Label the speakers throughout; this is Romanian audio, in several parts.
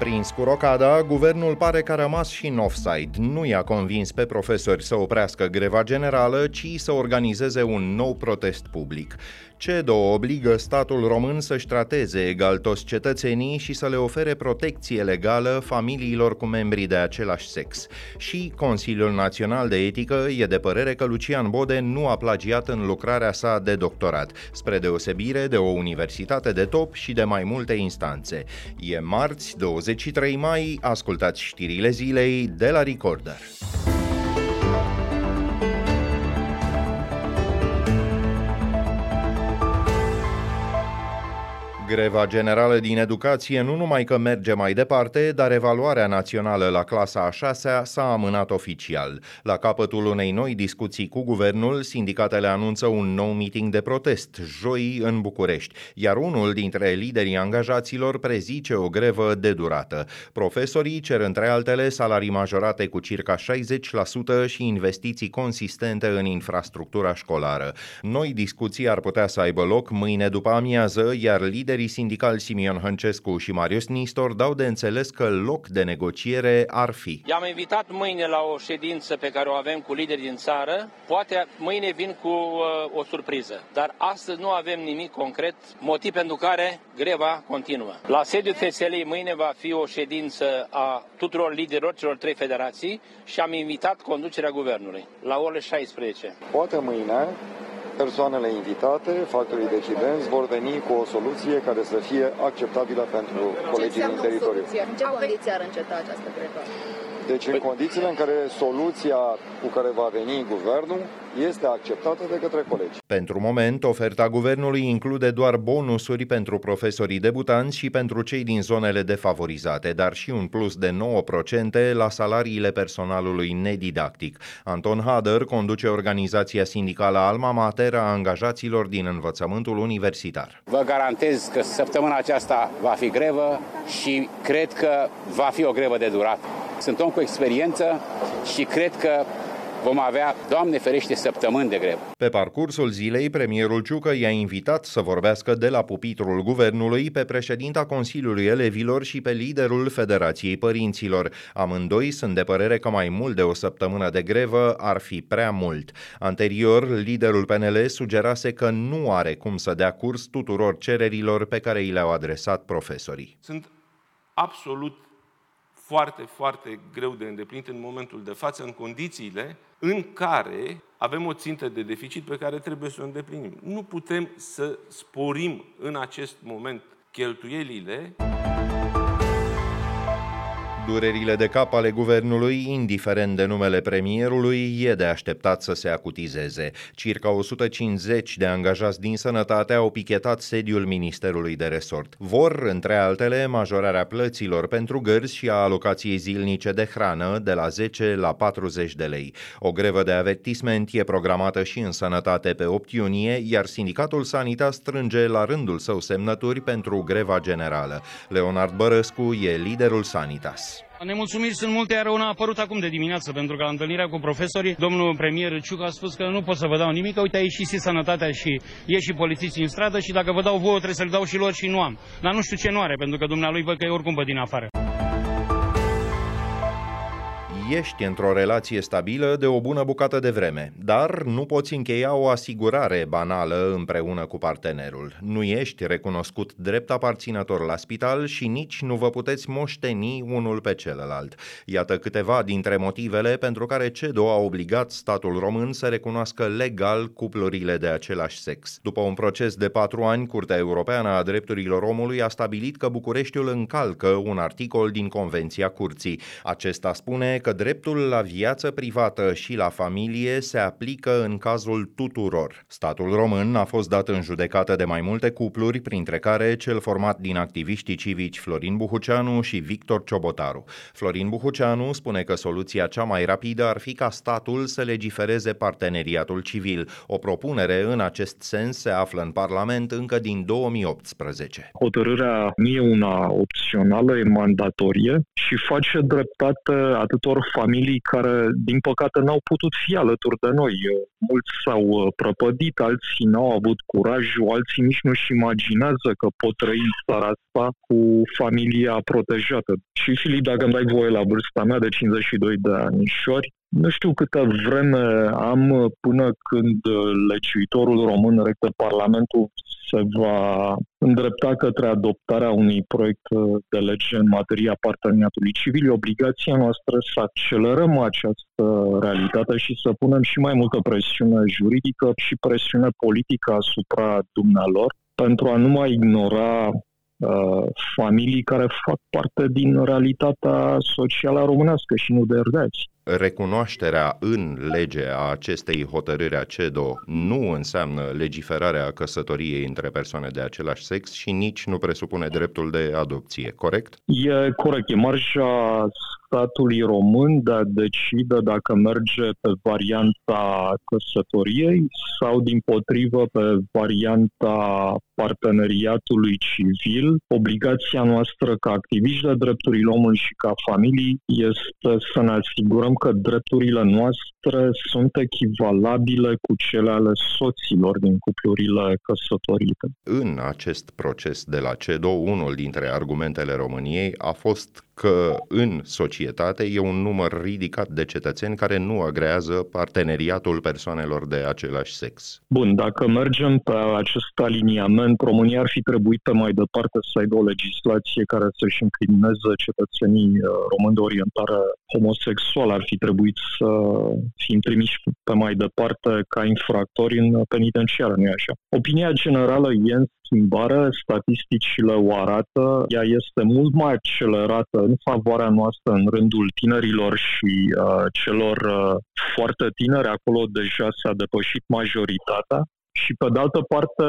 Speaker 1: Prins cu rocada, guvernul pare că a rămas și în offside. Nu i-a convins pe profesori să oprească greva generală, ci să organizeze un nou protest public. CEDO obligă statul român să-și trateze egal toți cetățenii și să le ofere protecție legală familiilor cu membrii de același sex. Și Consiliul Național de Etică e de părere că Lucian Bode nu a plagiat în lucrarea sa de doctorat, spre deosebire de o universitate de top și de mai multe instanțe. E marți, 23 mai, ascultați știrile zilei de la Recorder. Greva generală din educație nu numai că merge mai departe, dar evaluarea națională la clasa a șasea s-a amânat oficial. La capătul unei noi discuții cu guvernul, sindicatele anunță un nou meeting de protest, joi în București, iar unul dintre liderii angajaților prezice o grevă de durată. Profesorii cer între altele salarii majorate cu circa 60% și investiții consistente în infrastructura școlară. Noi discuții ar putea să aibă loc mâine după amiază, iar liderii liderii sindicali Simion Hăncescu și Marius Nistor dau de înțeles că loc de negociere ar fi.
Speaker 2: I-am invitat mâine la o ședință pe care o avem cu lideri din țară. Poate mâine vin cu uh, o surpriză, dar astăzi nu avem nimic concret, motiv pentru care greva continuă. La sediul FSL mâine va fi o ședință a tuturor liderilor celor trei federații și am invitat conducerea guvernului la orele 16.
Speaker 3: Poate mâine persoanele invitate, factorii decidenți, vor veni cu o soluție care să fie acceptabilă pentru colegii din teritoriu.
Speaker 4: În ce condiții ar înceta această grevă?
Speaker 3: Deci în condițiile în care soluția cu care va veni guvernul este acceptată de către colegi.
Speaker 1: Pentru moment, oferta guvernului include doar bonusuri pentru profesorii debutanți și pentru cei din zonele defavorizate, dar și un plus de 9% la salariile personalului nedidactic. Anton Hader conduce organizația sindicală Alma Mater a angajaților din învățământul universitar.
Speaker 5: Vă garantez că săptămâna aceasta va fi grevă și cred că va fi o grevă de durată. Sunt om cu experiență și cred că vom avea, Doamne ferește, săptămâni de grevă.
Speaker 1: Pe parcursul zilei, premierul Ciucă i-a invitat să vorbească de la pupitrul guvernului pe președinta Consiliului Elevilor și pe liderul Federației Părinților. Amândoi sunt de părere că mai mult de o săptămână de grevă ar fi prea mult. Anterior, liderul PNL sugerase că nu are cum să dea curs tuturor cererilor pe care i le-au adresat profesorii.
Speaker 6: Sunt absolut foarte, foarte greu de îndeplinit în momentul de față, în condițiile în care avem o țintă de deficit pe care trebuie să o îndeplinim. Nu putem să sporim în acest moment cheltuielile
Speaker 1: Durerile de cap ale guvernului, indiferent de numele premierului, e de așteptat să se acutizeze. Circa 150 de angajați din sănătate au pichetat sediul Ministerului de Resort. Vor, între altele, majorarea plăților pentru gărzi și a alocației zilnice de hrană de la 10 la 40 de lei. O grevă de avertisment e programată și în sănătate pe 8 iunie, iar sindicatul Sanitas strânge la rândul său semnături pentru greva generală. Leonard Bărăscu e liderul Sanitas.
Speaker 7: Nemulțumiri sunt multe, iar una a apărut acum de dimineață, pentru că la întâlnirea cu profesorii, domnul premier Ciuc a spus că nu pot să vă dau nimic, uite, a ieșit și sănătatea și e și polițiștii în stradă și dacă vă dau vouă trebuie să le dau și lor și nu am. Dar nu știu ce nu are, pentru că dumnealui văd că e oricum pe din afară
Speaker 1: ești într-o relație stabilă de o bună bucată de vreme, dar nu poți încheia o asigurare banală împreună cu partenerul. Nu ești recunoscut drept aparținător la spital și nici nu vă puteți moșteni unul pe celălalt. Iată câteva dintre motivele pentru care CEDO a obligat statul român să recunoască legal cuplurile de același sex. După un proces de patru ani, Curtea Europeană a Drepturilor Omului a stabilit că Bucureștiul încalcă un articol din Convenția Curții. Acesta spune că dreptul la viață privată și la familie se aplică în cazul tuturor. Statul român a fost dat în judecată de mai multe cupluri, printre care cel format din activiștii civici Florin Buhuceanu și Victor Ciobotaru. Florin Buhuceanu spune că soluția cea mai rapidă ar fi ca statul să legifereze parteneriatul civil. O propunere în acest sens se află în Parlament încă din 2018.
Speaker 8: Hotărârea nu e una opțională, e mandatorie și face dreptate atâtor familii care, din păcate, n-au putut fi alături de noi. Mulți s-au uh, prăpădit, alții n-au avut curajul, alții nici nu-și imaginează că pot trăi în țara asta cu familia protejată. Și, Filip, dacă îmi dai voie la vârsta mea de 52 de anișori, nu știu câtă vreme am până când legiuitorul român, rectă Parlamentul, se va îndrepta către adoptarea unui proiect de lege în materia parteneriatului civil. Obligația noastră să accelerăm această realitate și să punem și mai multă presiune juridică și presiune politică asupra dumnealor pentru a nu mai ignora uh, familii care fac parte din realitatea socială românească și nu de erdeați
Speaker 1: recunoașterea în lege a acestei hotărâri a CEDO nu înseamnă legiferarea căsătoriei între persoane de același sex și nici nu presupune dreptul de adopție, corect?
Speaker 8: E corect, e marja statului român de a decide dacă merge pe varianta căsătoriei sau, din potrivă, pe varianta parteneriatului civil. Obligația noastră ca activiști de drepturile omului și ca familii este să ne asigurăm că drepturile noastre sunt echivalabile cu cele ale soților din cuplurile căsătorite.
Speaker 1: În acest proces de la CEDO, unul dintre argumentele României a fost că în societate e un număr ridicat de cetățeni care nu agrează parteneriatul persoanelor de același sex.
Speaker 8: Bun, dacă mergem pe acest aliniament, România ar fi trebuit pe mai departe să aibă o legislație care să-și incrimineze cetățenii uh, români de orientare homosexuală. Ar fi trebuit să fim trimiși pe mai departe ca infractori în penitenciară, nu așa? Opinia generală e în schimbare, statisticile o arată, ea este mult mai accelerată în favoarea noastră în rândul tinerilor și uh, celor uh, foarte tineri, acolo deja s-a depășit majoritatea. Și pe de altă parte,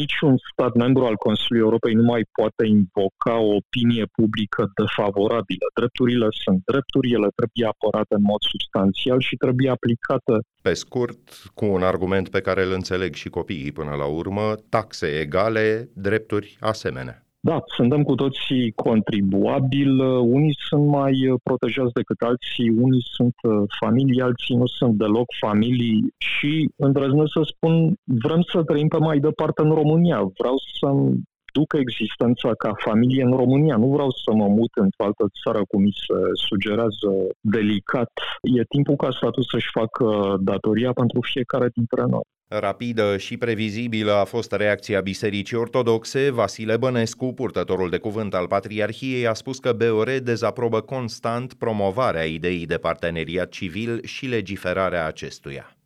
Speaker 8: niciun stat membru al Consiliului Europei nu mai poate invoca o opinie publică defavorabilă. Drepturile sunt drepturi, ele trebuie apărate în mod substanțial și trebuie aplicate.
Speaker 1: Pe scurt, cu un argument pe care îl înțeleg și copiii până la urmă, taxe egale, drepturi asemenea.
Speaker 8: Da, suntem cu toții contribuabili, unii sunt mai protejați decât alții, unii sunt uh, familii, alții nu sunt deloc familii și îndrăznesc să spun, vrem să trăim pe mai departe în România, vreau să duc existența ca familie în România. Nu vreau să mă mut într-o altă țară cum mi se sugerează delicat. E timpul ca statul să-și facă datoria pentru fiecare dintre noi.
Speaker 1: Rapidă și previzibilă a fost reacția Bisericii Ortodoxe. Vasile Bănescu, purtătorul de cuvânt al Patriarhiei, a spus că BOR dezaprobă constant promovarea ideii de parteneriat civil și legiferarea acestuia.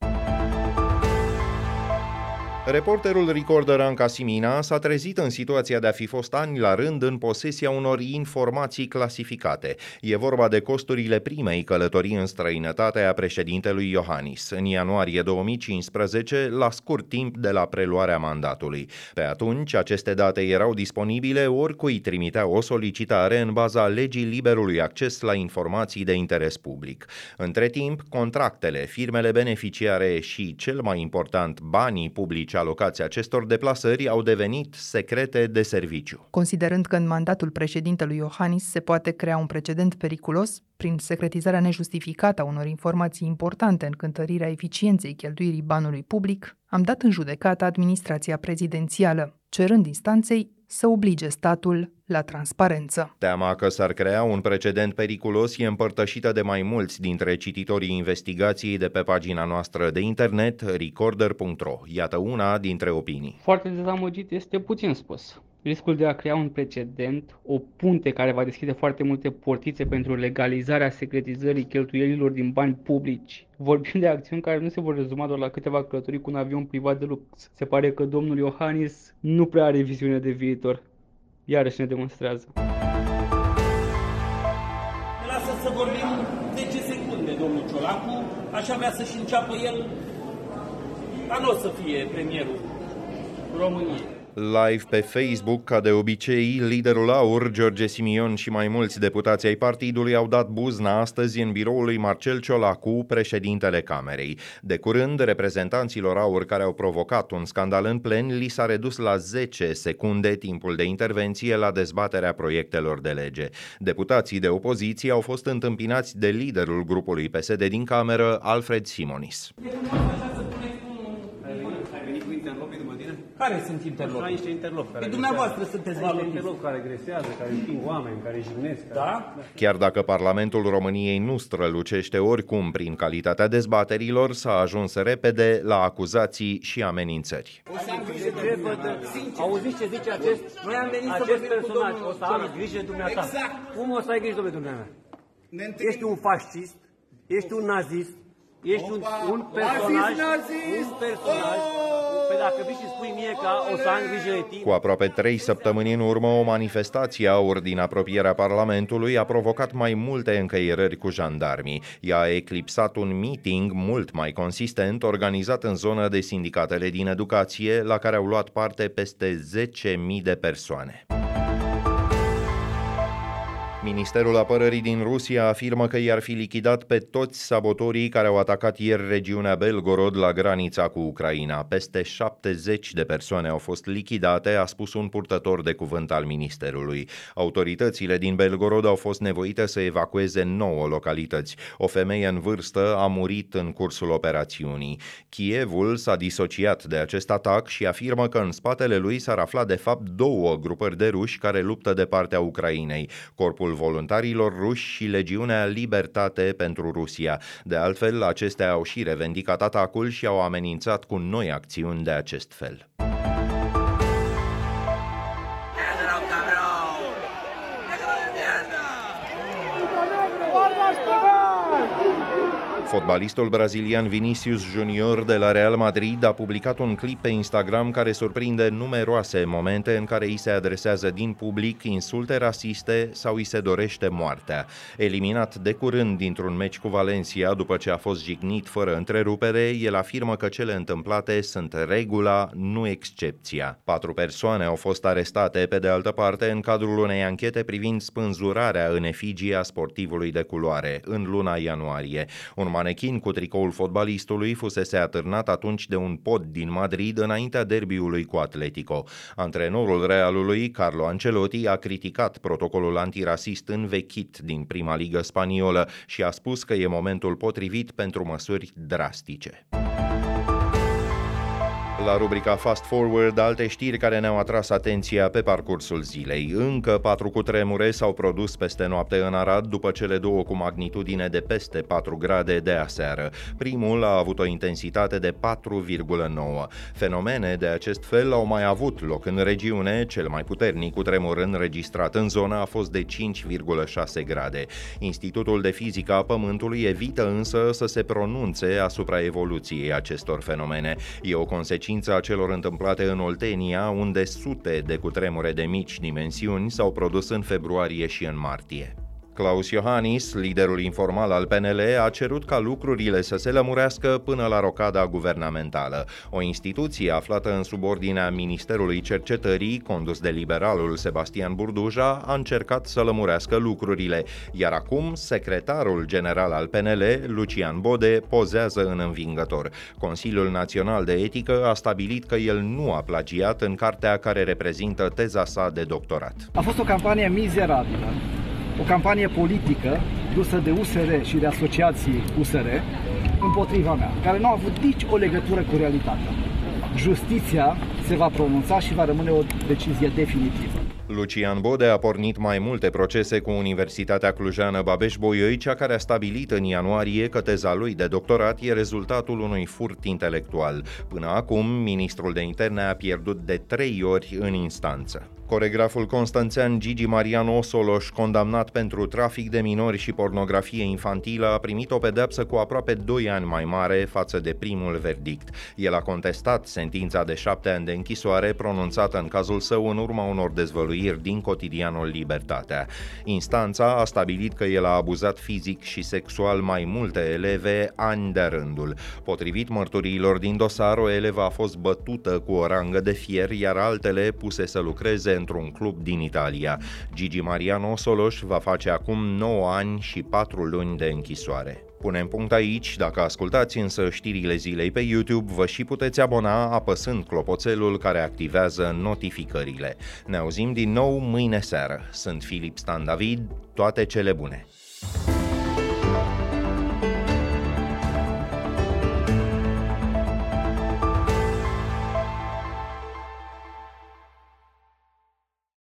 Speaker 1: Reporterul Recorder Anca Simina s-a trezit în situația de a fi fost ani la rând în posesia unor informații clasificate. E vorba de costurile primei călătorii în străinătate a președintelui Iohannis, în ianuarie 2015, la scurt timp de la preluarea mandatului. Pe atunci, aceste date erau disponibile oricui trimitea o solicitare în baza legii liberului acces la informații de interes public. Între timp, contractele, firmele beneficiare și, cel mai important, banii publici și alocații acestor deplasări au devenit secrete de serviciu.
Speaker 9: Considerând că în mandatul președintelui Iohannis se poate crea un precedent periculos prin secretizarea nejustificată a unor informații importante în cântărirea eficienței cheltuirii banului public, am dat în judecată administrația prezidențială, cerând instanței să oblige statul la transparență.
Speaker 1: Teama că s-ar crea un precedent periculos e împărtășită de mai mulți dintre cititorii investigației de pe pagina noastră de internet recorder.ro. Iată una dintre opinii.
Speaker 10: Foarte dezamăgit este puțin spus riscul de a crea un precedent, o punte care va deschide foarte multe portițe pentru legalizarea secretizării cheltuielilor din bani publici. Vorbim de acțiuni care nu se vor rezuma doar la câteva călătorii cu un avion privat de lux. Se pare că domnul Iohannis nu prea are viziune de viitor. Iarăși ne demonstrează.
Speaker 11: Lasă să vorbim 10 secunde, domnul Ciolacu. Așa vrea să-și înceapă el, dar nu o să fie premierul României.
Speaker 1: Live pe Facebook, ca de obicei, liderul AUR, George Simion și mai mulți deputați ai partidului au dat buzna astăzi în biroul lui Marcel Ciolacu, președintele Camerei. De curând, reprezentanților AUR care au provocat un scandal în plen li s-a redus la 10 secunde timpul de intervenție la dezbaterea proiectelor de lege. Deputații de opoziție au fost întâmpinați de liderul grupului PSD din Cameră, Alfred Simonis.
Speaker 11: Care sunt interlopii?
Speaker 12: niște interlopi.
Speaker 11: Păi dumneavoastră sunteți valoriști.
Speaker 12: interlopi care gresează, care împing oameni, care jignesc. Care...
Speaker 11: Da?
Speaker 1: Chiar dacă Parlamentul României nu strălucește oricum prin calitatea dezbaterilor, s-a ajuns repede la acuzații și amenințări.
Speaker 11: O să am grijă de
Speaker 12: Auziți ce zice acest,
Speaker 11: Noi am venit să
Speaker 12: acest
Speaker 11: vorbim cu
Speaker 12: personaj?
Speaker 11: domnul
Speaker 12: O să am
Speaker 11: Ciolacu.
Speaker 12: grijă de dumneata.
Speaker 11: Exact.
Speaker 12: Cum o să ai grijă, domnule dumneata?
Speaker 11: Ne întâlnim.
Speaker 12: Ești un fascist, ești un nazist, ești un,
Speaker 11: Opa!
Speaker 12: un personaj,
Speaker 11: Nazist, nazist!
Speaker 12: un personaj.
Speaker 11: Oh!
Speaker 12: Pe dacă vii și spui mie că o să am grijă de tine,
Speaker 1: Cu aproape trei săptămâni în urmă, o manifestație aur din apropierea Parlamentului a provocat mai multe încăierări cu jandarmii. Ea a eclipsat un meeting mult mai consistent organizat în zona de sindicatele din educație, la care au luat parte peste 10.000 de persoane. Ministerul Apărării din Rusia afirmă că i-ar fi lichidat pe toți sabotorii care au atacat ieri regiunea Belgorod la granița cu Ucraina. Peste 70 de persoane au fost lichidate, a spus un purtător de cuvânt al ministerului. Autoritățile din Belgorod au fost nevoite să evacueze 9 localități. O femeie în vârstă a murit în cursul operațiunii. Kievul s-a disociat de acest atac și afirmă că în spatele lui s-ar afla de fapt două grupări de ruși care luptă de partea Ucrainei. Corpul voluntarilor ruși și Legiunea Libertate pentru Rusia. De altfel, acestea au și revendicat atacul și au amenințat cu noi acțiuni de acest fel. Fotbalistul brazilian Vinicius Junior de la Real Madrid a publicat un clip pe Instagram care surprinde numeroase momente în care îi se adresează din public insulte rasiste sau îi se dorește moartea. Eliminat de curând dintr-un meci cu Valencia după ce a fost jignit fără întrerupere, el afirmă că cele întâmplate sunt regula, nu excepția. Patru persoane au fost arestate, pe de altă parte, în cadrul unei anchete privind spânzurarea în efigia sportivului de culoare în luna ianuarie. Un manechin cu tricoul fotbalistului fusese atârnat atunci de un pod din Madrid înaintea derbiului cu Atletico. Antrenorul Realului, Carlo Ancelotti, a criticat protocolul antirasist învechit din prima ligă spaniolă și a spus că e momentul potrivit pentru măsuri drastice. La rubrica Fast Forward, alte știri care ne-au atras atenția pe parcursul zilei. Încă patru cutremure s-au produs peste noapte în Arad după cele două cu magnitudine de peste 4 grade de aseară. Primul a avut o intensitate de 4,9. Fenomene de acest fel au mai avut loc în regiune, cel mai puternic cutremur înregistrat în zonă a fost de 5,6 grade. Institutul de Fizică a Pământului evită însă să se pronunțe asupra evoluției acestor fenomene. E o consecință consecință a celor întâmplate în Oltenia, unde sute de cutremure de mici dimensiuni s-au produs în februarie și în martie. Claus Iohannis, liderul informal al PNL, a cerut ca lucrurile să se lămurească până la rocada guvernamentală. O instituție aflată în subordinea Ministerului Cercetării, condus de liberalul Sebastian Burduja, a încercat să lămurească lucrurile, iar acum secretarul general al PNL, Lucian Bode, pozează în învingător. Consiliul Național de Etică a stabilit că el nu a plagiat în cartea care reprezintă teza sa de doctorat.
Speaker 13: A fost o campanie mizerabilă o campanie politică dusă de USR și de asociații USR împotriva mea, care nu a avut nici o legătură cu realitatea. Justiția se va pronunța și va rămâne o decizie definitivă.
Speaker 1: Lucian Bode a pornit mai multe procese cu Universitatea Clujană Babeș-Bolyai, cea care a stabilit în ianuarie că teza lui de doctorat e rezultatul unui furt intelectual. Până acum, ministrul de interne a pierdut de trei ori în instanță. Coregraful constanțean Gigi Marian Osoloș, condamnat pentru trafic de minori și pornografie infantilă, a primit o pedepsă cu aproape 2 ani mai mare față de primul verdict. El a contestat sentința de 7 ani de închisoare pronunțată în cazul său în urma unor dezvăluiri din cotidianul Libertatea. Instanța a stabilit că el a abuzat fizic și sexual mai multe eleve ani de rândul. Potrivit mărturiilor din dosar, o elevă a fost bătută cu o rangă de fier, iar altele puse să lucreze într-un club din Italia. Gigi Mariano Soloș va face acum 9 ani și 4 luni de închisoare. Punem punct aici, dacă ascultați însă știrile zilei pe YouTube, vă și puteți abona apăsând clopoțelul care activează notificările. Ne auzim din nou mâine seară. Sunt Filip Stan David, toate cele bune!